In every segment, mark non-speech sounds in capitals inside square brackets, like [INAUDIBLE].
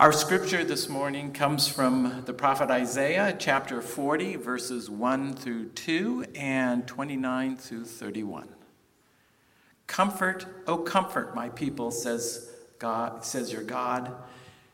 Our scripture this morning comes from the prophet Isaiah, chapter 40, verses 1 through 2 and 29 through 31. Comfort, oh comfort my people, says God, says your God.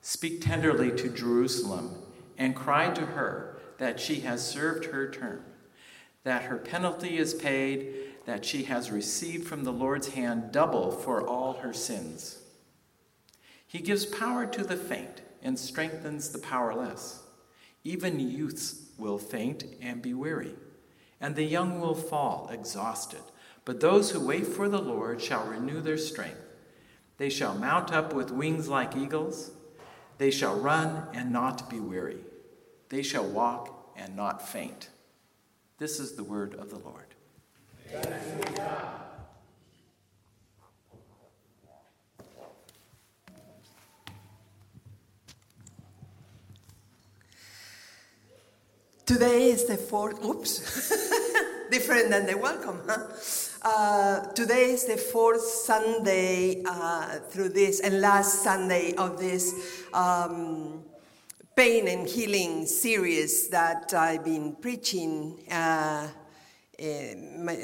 Speak tenderly to Jerusalem and cry to her that she has served her term, that her penalty is paid, that she has received from the Lord's hand double for all her sins. He gives power to the faint and strengthens the powerless. Even youths will faint and be weary, and the young will fall exhausted. But those who wait for the Lord shall renew their strength. They shall mount up with wings like eagles. They shall run and not be weary. They shall walk and not faint. This is the word of the Lord. Today is the fourth, oops, [LAUGHS] different than the welcome, huh? Uh, today is the fourth Sunday uh, through this, and last Sunday of this um, pain and healing series that I've been preaching. Uh, eh,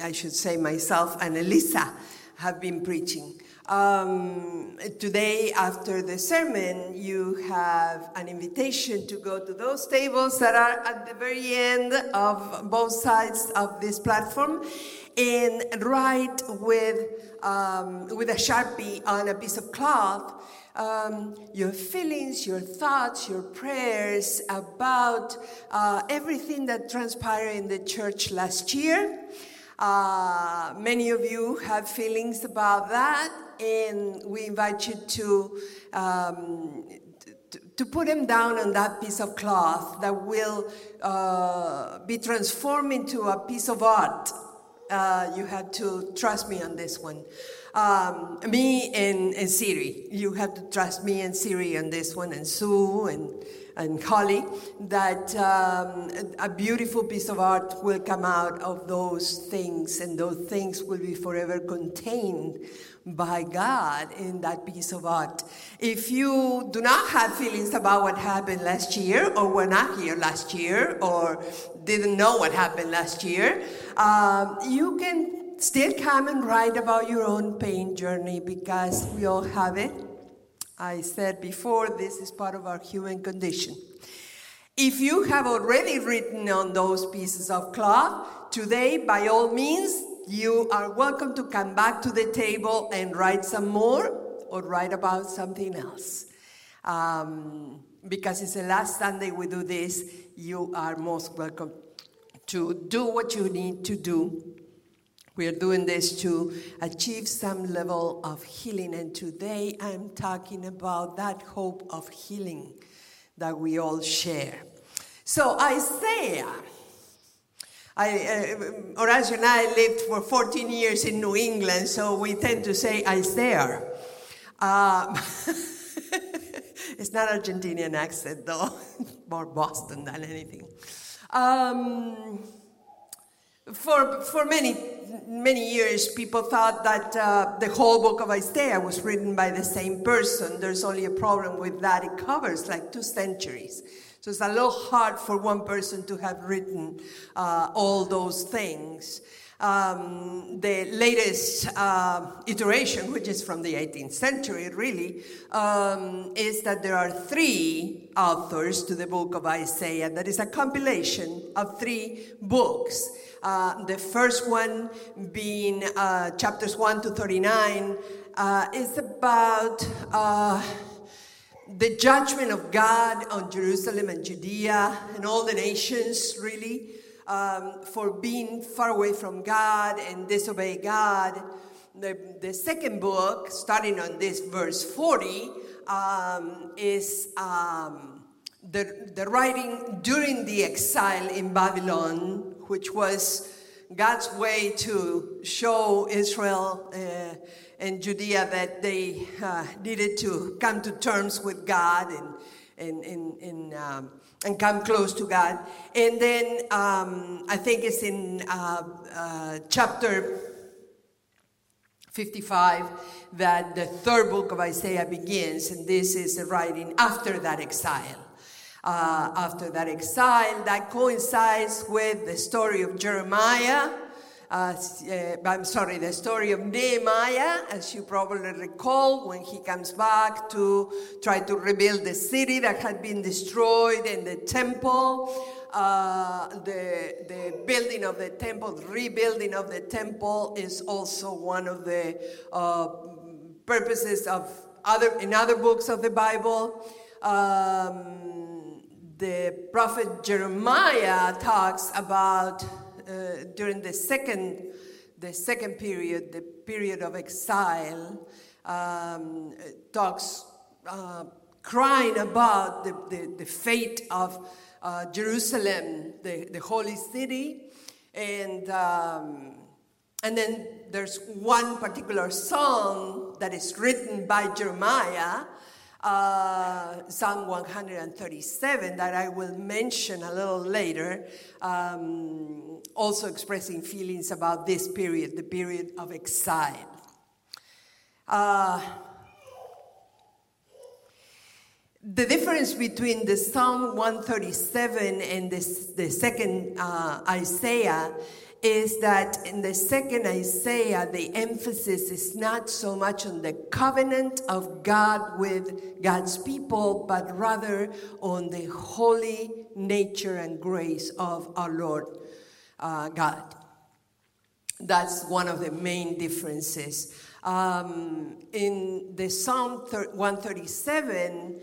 I should say myself and Elisa have been preaching. Um, today, after the sermon, you have an invitation to go to those tables that are at the very end of both sides of this platform and write with, um, with a sharpie on a piece of cloth um, your feelings, your thoughts, your prayers about uh, everything that transpired in the church last year. Uh, many of you have feelings about that, and we invite you to, um, to, put them down on that piece of cloth that will uh, be transformed into a piece of art. Uh, you have to trust me on this one. Um, me and, and Siri, you have to trust me and Siri on this one, and Sue and and Holly, that um, a beautiful piece of art will come out of those things, and those things will be forever contained by God in that piece of art. If you do not have feelings about what happened last year, or were not here last year, or didn't know what happened last year, um, you can still come and write about your own pain journey because we all have it I said before, this is part of our human condition. If you have already written on those pieces of cloth, today, by all means, you are welcome to come back to the table and write some more or write about something else. Um, because it's the last Sunday we do this, you are most welcome to do what you need to do we are doing this to achieve some level of healing, and today I'm talking about that hope of healing that we all share. So, Isaiah. I, uh, Horacio and I lived for 14 years in New England, so we tend to say Isaiah. Um, [LAUGHS] it's not Argentinian accent, though, [LAUGHS] more Boston than anything. Um, for, for many, many years, people thought that uh, the whole book of Isaiah was written by the same person. There's only a problem with that. It covers like two centuries. So it's a little hard for one person to have written uh, all those things. Um, the latest uh, iteration, which is from the 18th century, really, um, is that there are three authors to the book of Isaiah. That is a compilation of three books. Uh, the first one being uh, chapters 1 to 39 uh, is about uh, the judgment of God on Jerusalem and Judea and all the nations, really um, for being far away from God and disobey God. The, the second book, starting on this verse 40, um, is um, the, the writing during the exile in Babylon, which was God's way to show Israel uh, and Judea that they uh, needed to come to terms with God and, and, and, and um, and come close to God. And then um, I think it's in uh, uh, chapter 55 that the third book of Isaiah begins, and this is the writing after that exile. Uh, after that exile, that coincides with the story of Jeremiah. Uh, uh, I'm sorry, the story of Nehemiah, as you probably recall, when he comes back to try to rebuild the city that had been destroyed and the temple. Uh, the, the building of the temple, the rebuilding of the temple is also one of the uh, purposes of other, in other books of the Bible. Um, the prophet Jeremiah talks about uh, during the second, the second period, the period of exile, um, talks uh, crying about the, the, the fate of uh, Jerusalem, the, the holy city. And, um, and then there's one particular song that is written by Jeremiah, uh, Psalm 137, that I will mention a little later, um, also expressing feelings about this period, the period of exile. Uh, the difference between the Psalm 137 and the, the second uh, Isaiah is that in the second Isaiah, the emphasis is not so much on the covenant of God with God's people, but rather on the holy nature and grace of our Lord uh, God. That's one of the main differences. Um, in the Psalm 137,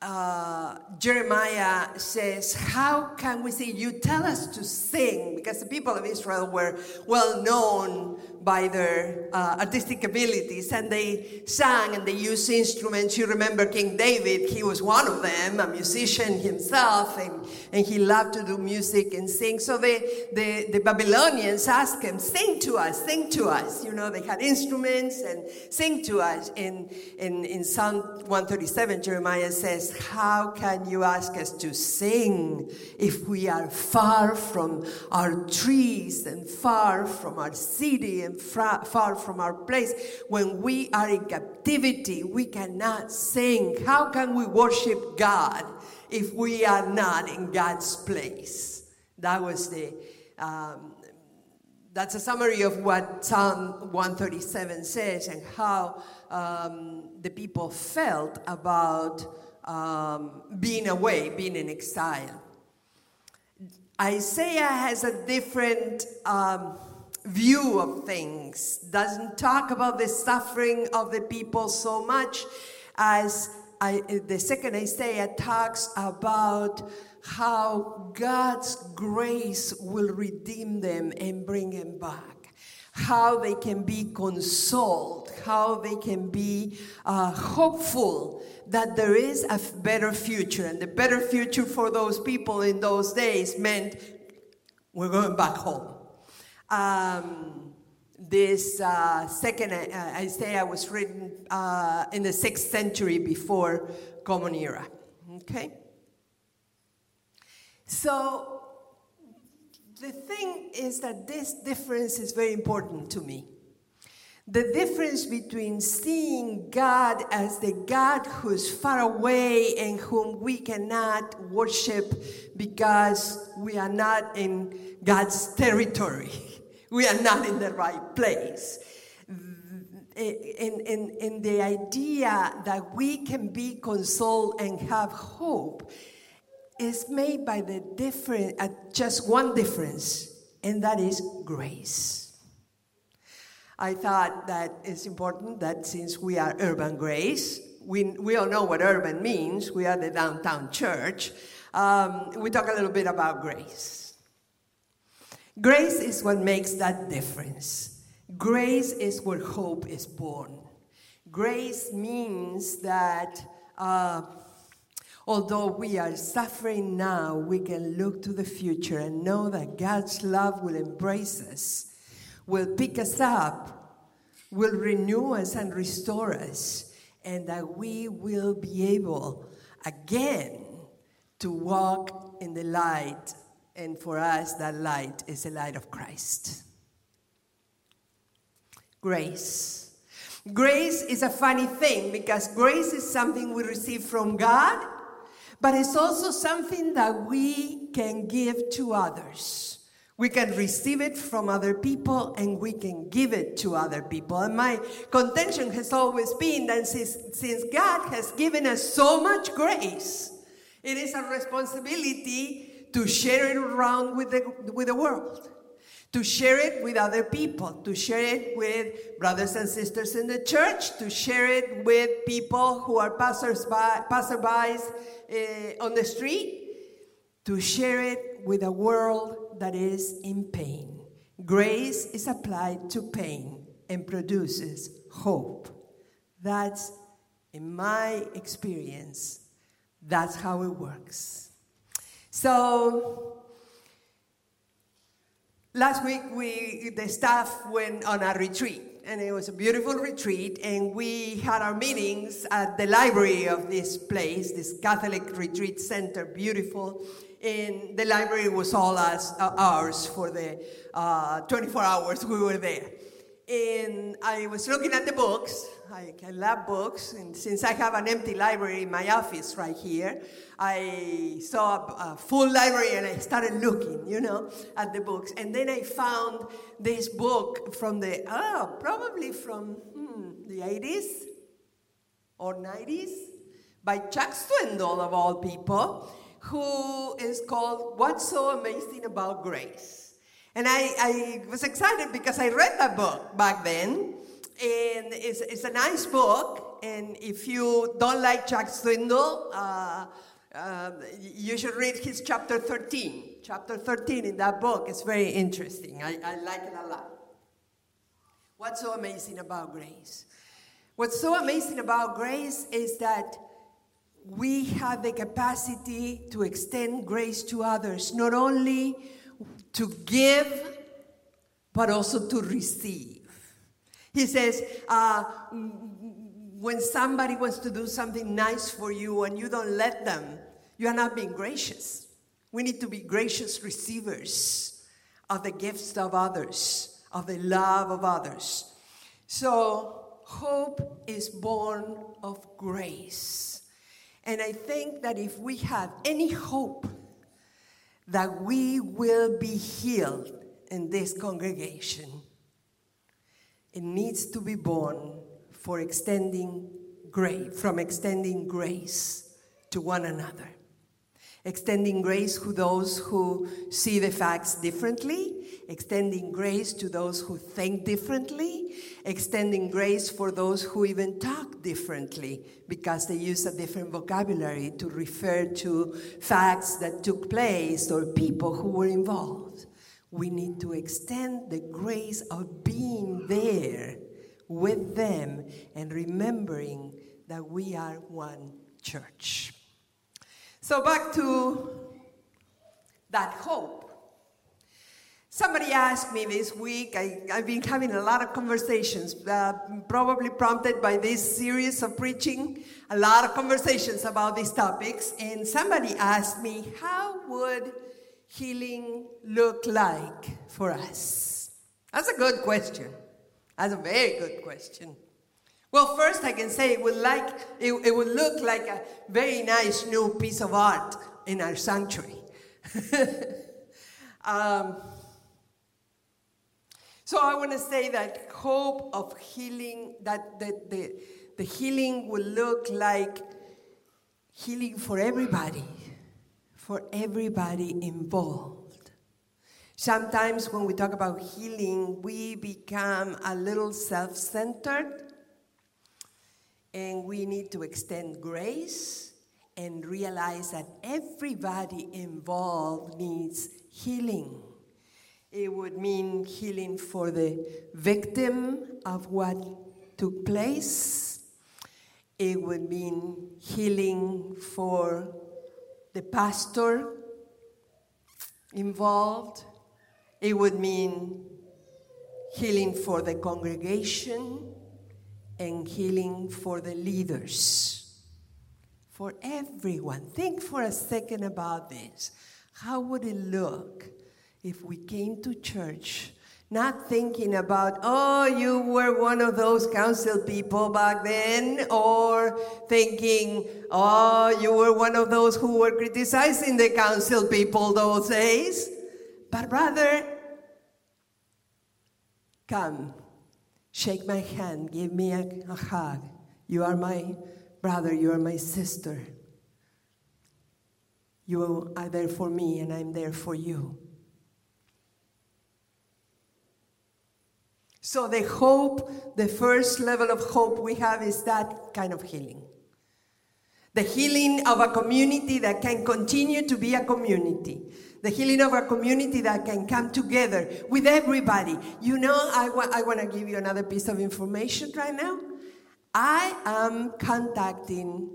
uh, Jeremiah says, How can we sing? You tell us to sing, because the people of Israel were well known by their uh, artistic abilities and they sang and they used instruments. You remember King David, he was one of them, a musician himself, and, and he loved to do music and sing. So the, the, the Babylonians asked him, Sing to us, sing to us. You know, they had instruments and sing to us. In, in, in Psalm 137, Jeremiah says, How can you ask us to sing if we are far from our trees and far from our city and far, from our place? When we are in captivity, we cannot sing. How can we worship God if we are not in God's place? That was the. Um, that's a summary of what Psalm 137 says and how um, the people felt about um, being away, being in exile. Isaiah has a different um, view of things, doesn't talk about the suffering of the people so much as I, the second Isaiah talks about how God's grace will redeem them and bring them back how they can be consoled, how they can be uh, hopeful that there is a better future. And the better future for those people in those days meant we're going back home. Um, this uh, second uh, Isaiah was written uh, in the sixth century before Common Era. Okay? So the thing is that this difference is very important to me. The difference between seeing God as the God who's far away and whom we cannot worship because we are not in God's territory, [LAUGHS] we are not in the right place. In the idea that we can be consoled and have hope is made by the different, uh, just one difference, and that is grace. I thought that it's important that since we are urban grace, we, we all know what urban means, we are the downtown church, um, we talk a little bit about grace. Grace is what makes that difference. Grace is where hope is born. Grace means that uh, Although we are suffering now, we can look to the future and know that God's love will embrace us, will pick us up, will renew us and restore us, and that we will be able again to walk in the light. And for us, that light is the light of Christ. grace. Grace is a funny thing because grace is something we receive from God, but it's also something that we can give to others. We can receive it from other people and we can give it to other people. And my contention has always been that since, since God has given us so much grace, it is a responsibility to share it around with the, with the world, to share it with other people, to share it with brothers and sisters in the church, to share it with people who are passers-by, passerbys uh, on the street, to share it with a world that is in pain. Grace is applied to pain and produces hope. That's, in my experience, that's how it works. So, last week we the staff went on a retreat and it was a beautiful retreat and we had our meetings at the library of this place this catholic retreat center beautiful and the library was all us, uh, ours for the uh, 24 hours we were there. And I was looking at the books. I, I love books, and since I have an empty library in my office right here, I saw a, a full library and I started looking, you know, at the books. And then I found this book from the, oh, probably from hmm, the 80s or 90s by Chuck Swindoll, of all people who is called What's So Amazing About Grace. And I, I was excited because I read that book back then. And it's, it's a nice book. And if you don't like Chuck Swindoll, uh, uh, you should read his chapter 13. Chapter 13 in that book is very interesting. I, I like it a lot. What's so amazing about grace? What's so amazing about grace is that we have the capacity to extend grace to others, not only to give, but also to receive. He says, uh, when somebody wants to do something nice for you and you don't let them, you are not being gracious. We need to be gracious receivers of the gifts of others, of the love of others. So, hope is born of grace. And I think that if we have any hope that we will be healed in this congregation, it needs to be born for extending grace, from extending grace to one another. Extending grace to those who see the facts differently, extending grace to those who think differently, extending grace for those who even talk differently because they use a different vocabulary to refer to facts that took place or people who were involved. We need to extend the grace of being there with them and remembering that we are one church. So, back to that hope. Somebody asked me this week, I, have been having a lot of conversations, uh, probably prompted by this series of preaching, a lot of conversations about these topics. And somebody asked me, How would healing look like for us? That's a good question. That's a very good question. Well, first I can say it would like it, it would look like a very nice new piece of art in our sanctuary. [LAUGHS] um, so I want to say that hope of healing, that the, the, the healing will look like healing for everybody, for everybody involved. Sometimes when we talk about healing, we become a little self centered and we need to extend grace and realize that everybody involved needs healing. It would mean healing for the victim of what took place. It would mean healing for the pastor involved. It would mean healing for the congregation and healing for the leaders. For everyone. Think for a second about this. How would it look if we came to church Not thinking about, oh, you were one of those council people back then, or thinking, oh, you were one of those who were criticizing the council people those days, but rather, come, shake my hand, give me a, a hug. You are my brother, you are my sister. You are there for me, and I'm there for you. So, the hope, the first level of hope we have is that kind of healing. The healing of a community that can continue to be a community. The healing of a community that can come together with everybody. You know, I, wa- I want to give you another piece of information right now. I am contacting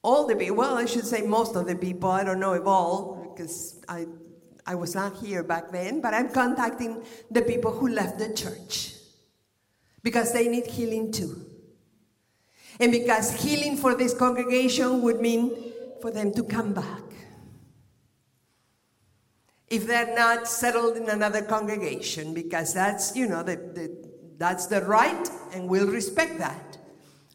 all the people, well, I should say most of the people, I don't know if all, because I I was not here back then, but I'm contacting the people who left the church because they need healing too. And because healing for this congregation would mean for them to come back. If they're not settled in another congregation, because that's, you know, the, the, that's the right, and we'll respect that.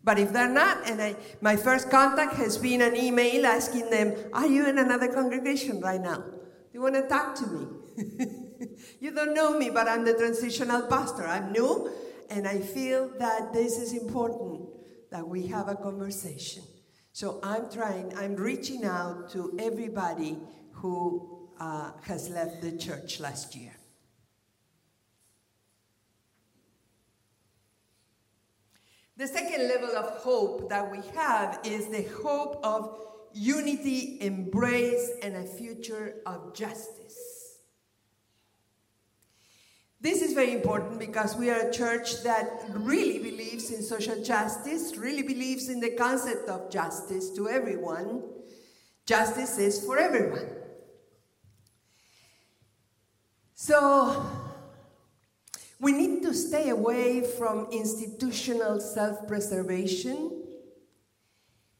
But if they're not, and I, my first contact has been an email asking them, Are you in another congregation right now? Do You want to talk to me? [LAUGHS] you don't know me, but I'm the transitional pastor. I'm new, and I feel that this is important that we have a conversation. So I'm trying, I'm reaching out to everybody who uh, has left the church last year. The second level of hope that we have is the hope of unity, embrace, and a future of justice. This is very important because we are a church that really believes in social justice, really believes in the concept of justice to everyone. Justice is for everyone. So, we need to stay away from institutional self preservation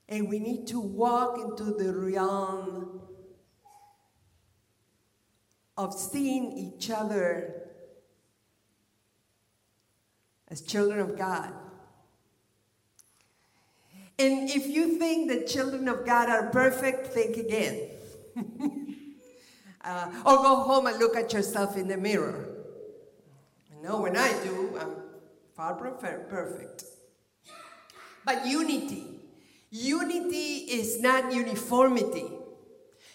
and we need to walk into the realm of seeing each other as children of God. And if you think that children of God are perfect, think again. [LAUGHS] uh, or go home and look at yourself in the mirror. I know when I do, I'm far from perfect. But unity Unity is not uniformity.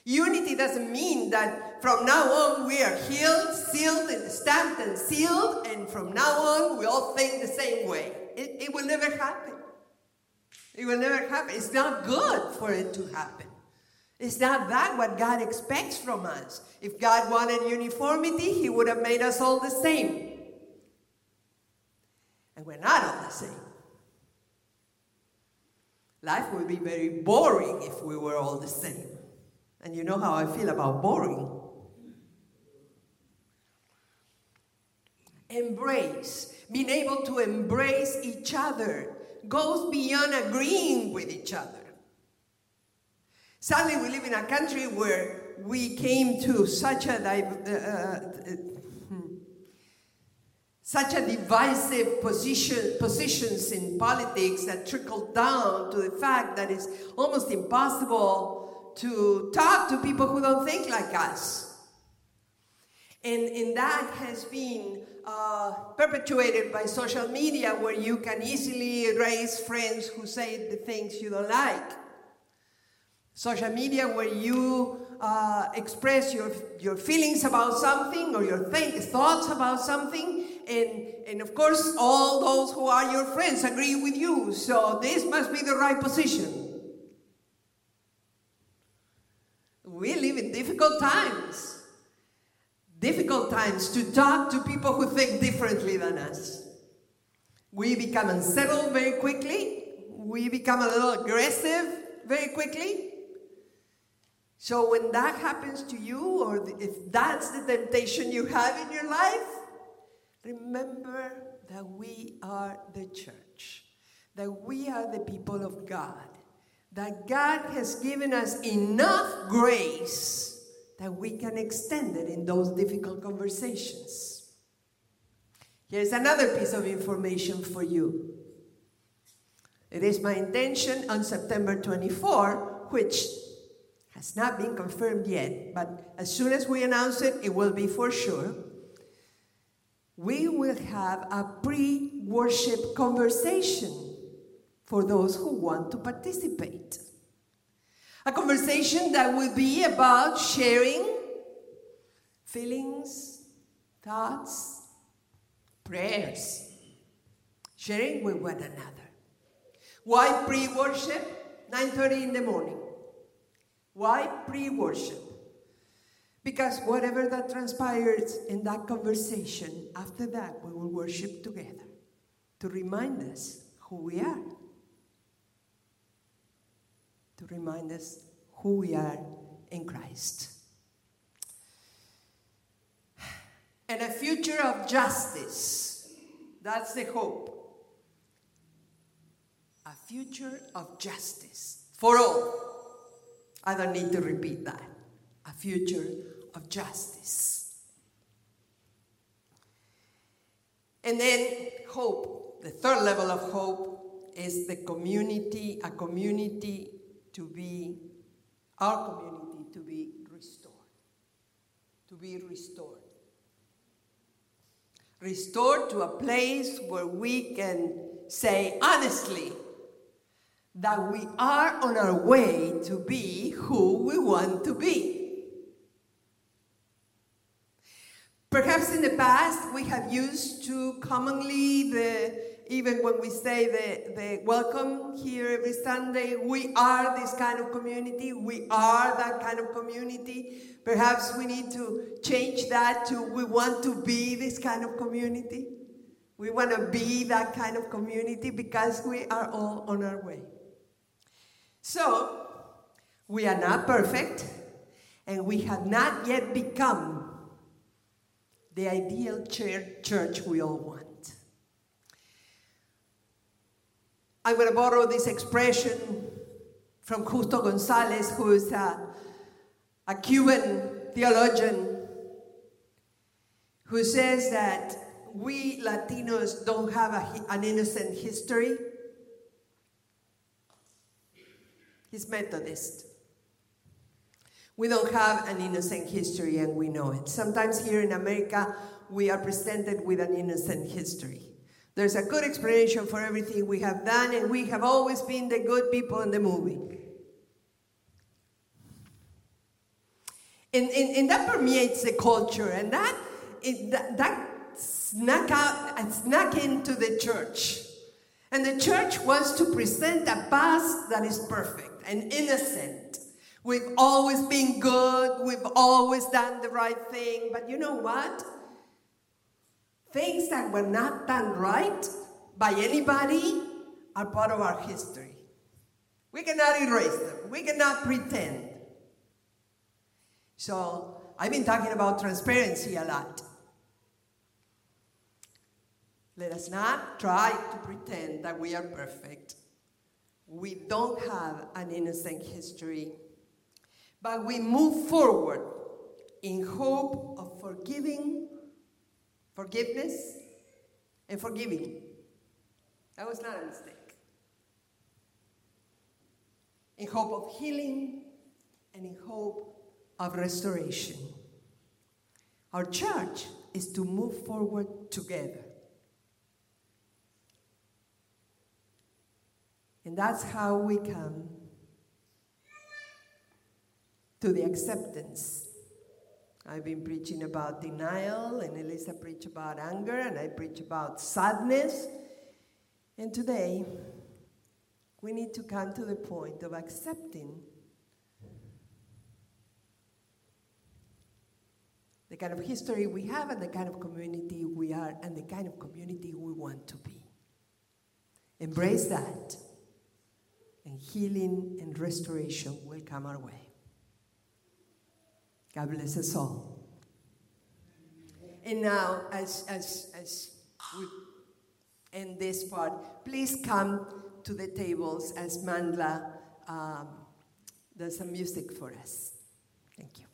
Unity doesn't mean that from now on we are healed, sealed, and stamped and sealed, and from now on we all think the same way. It, it will never happen. It will never happen. It's not good for it to happen. It's not that what God expects from us. If God wanted uniformity, He would have made us all the same. And we're not all the same. Life would be very boring if we were all the same. And you know how I feel about boring. Embrace, being able to embrace each other, goes beyond agreeing with each other. Sadly, we live in a country where we came to such a uh, such a divisive position, positions in politics that trickle down to the fact that it's almost impossible to talk to people who don't think like us. And, and that has been uh, perpetuated by social media where you can easily raise friends who say the things you don't like. Social media where you uh, express your, your feelings about something or your th- thoughts about something and, and of course, all those who are your friends agree with you. So this must be the right position. We live in difficult times. Difficult times to talk to people who think differently than us. We become unsettled very quickly. We become a little aggressive very quickly. So when that happens to you, or if that's the temptation you have in your life, Remember that we are the church, that we are the people of God, that God has given us enough grace that we can extend it in those difficult conversations. Here's another piece of information for you. It is my intention on September 24, which has not been confirmed yet, but as soon as we announce it, it will be for sure. We will have a pre worship conversation for those who want to participate. A conversation that will be about sharing feelings, thoughts, prayers, sharing with one another. Why pre-worship? 9:30 in the morning. Why pre-worship? Because whatever that transpires in that conversation, after that we will worship together to remind us who we are to remind us who we are in Christ. And a future of justice. That's the hope. A future of justice for all. I don't need to repeat that. A future of justice. And then hope, the third level of hope is the community, a community to be, our community to be restored. To be restored. Restored to a place where we can say honestly that we are on our way to be who we want to be. Perhaps in the past we have used too commonly the even when we say the, the welcome here every Sunday, we are this kind of community. We are that kind of community. Perhaps we need to change that to we want to be this kind of community. We want to be that kind of community because we are all on our way. So, we are not perfect, and we have not yet become the ideal church we all want. I'm going to borrow this expression from Justo Gonzalez, who is a, a Cuban theologian, who says that we Latinos don't have a, an innocent history. He's Methodist. We don't have an innocent history and we know it. Sometimes here in America, we are presented with an innocent history. There's a good explanation for everything we have done, and we have always been the good people in the movie. And, and, and that permeates the culture, and that, it, that, that snuck out and snuck into the church. And the church wants to present a past that is perfect and innocent. We've always been good, we've always done the right thing, but you know what? Things that were not done right by anybody are part of our history. We cannot erase them, we cannot pretend. So, I've been talking about transparency a lot. Let us not try to pretend that we are perfect. We don't have an innocent history, but we move forward in hope of forgiving forgiveness and forgiving. That was not a mistake. In hope of healing and in hope of restoration. Our church is to move forward together. And that's how we come to the acceptance I've been preaching about denial, and Elisa preached about anger, and I preach about sadness. And today, we need to come to the point of accepting the kind of history we have, and the kind of community we are, and the kind of community we want to be. Embrace that, and healing and restoration will come our way. God bless us all. And now, as, as, as we end this part, please come to the tables as Mandla um, does some music for us. Thank you.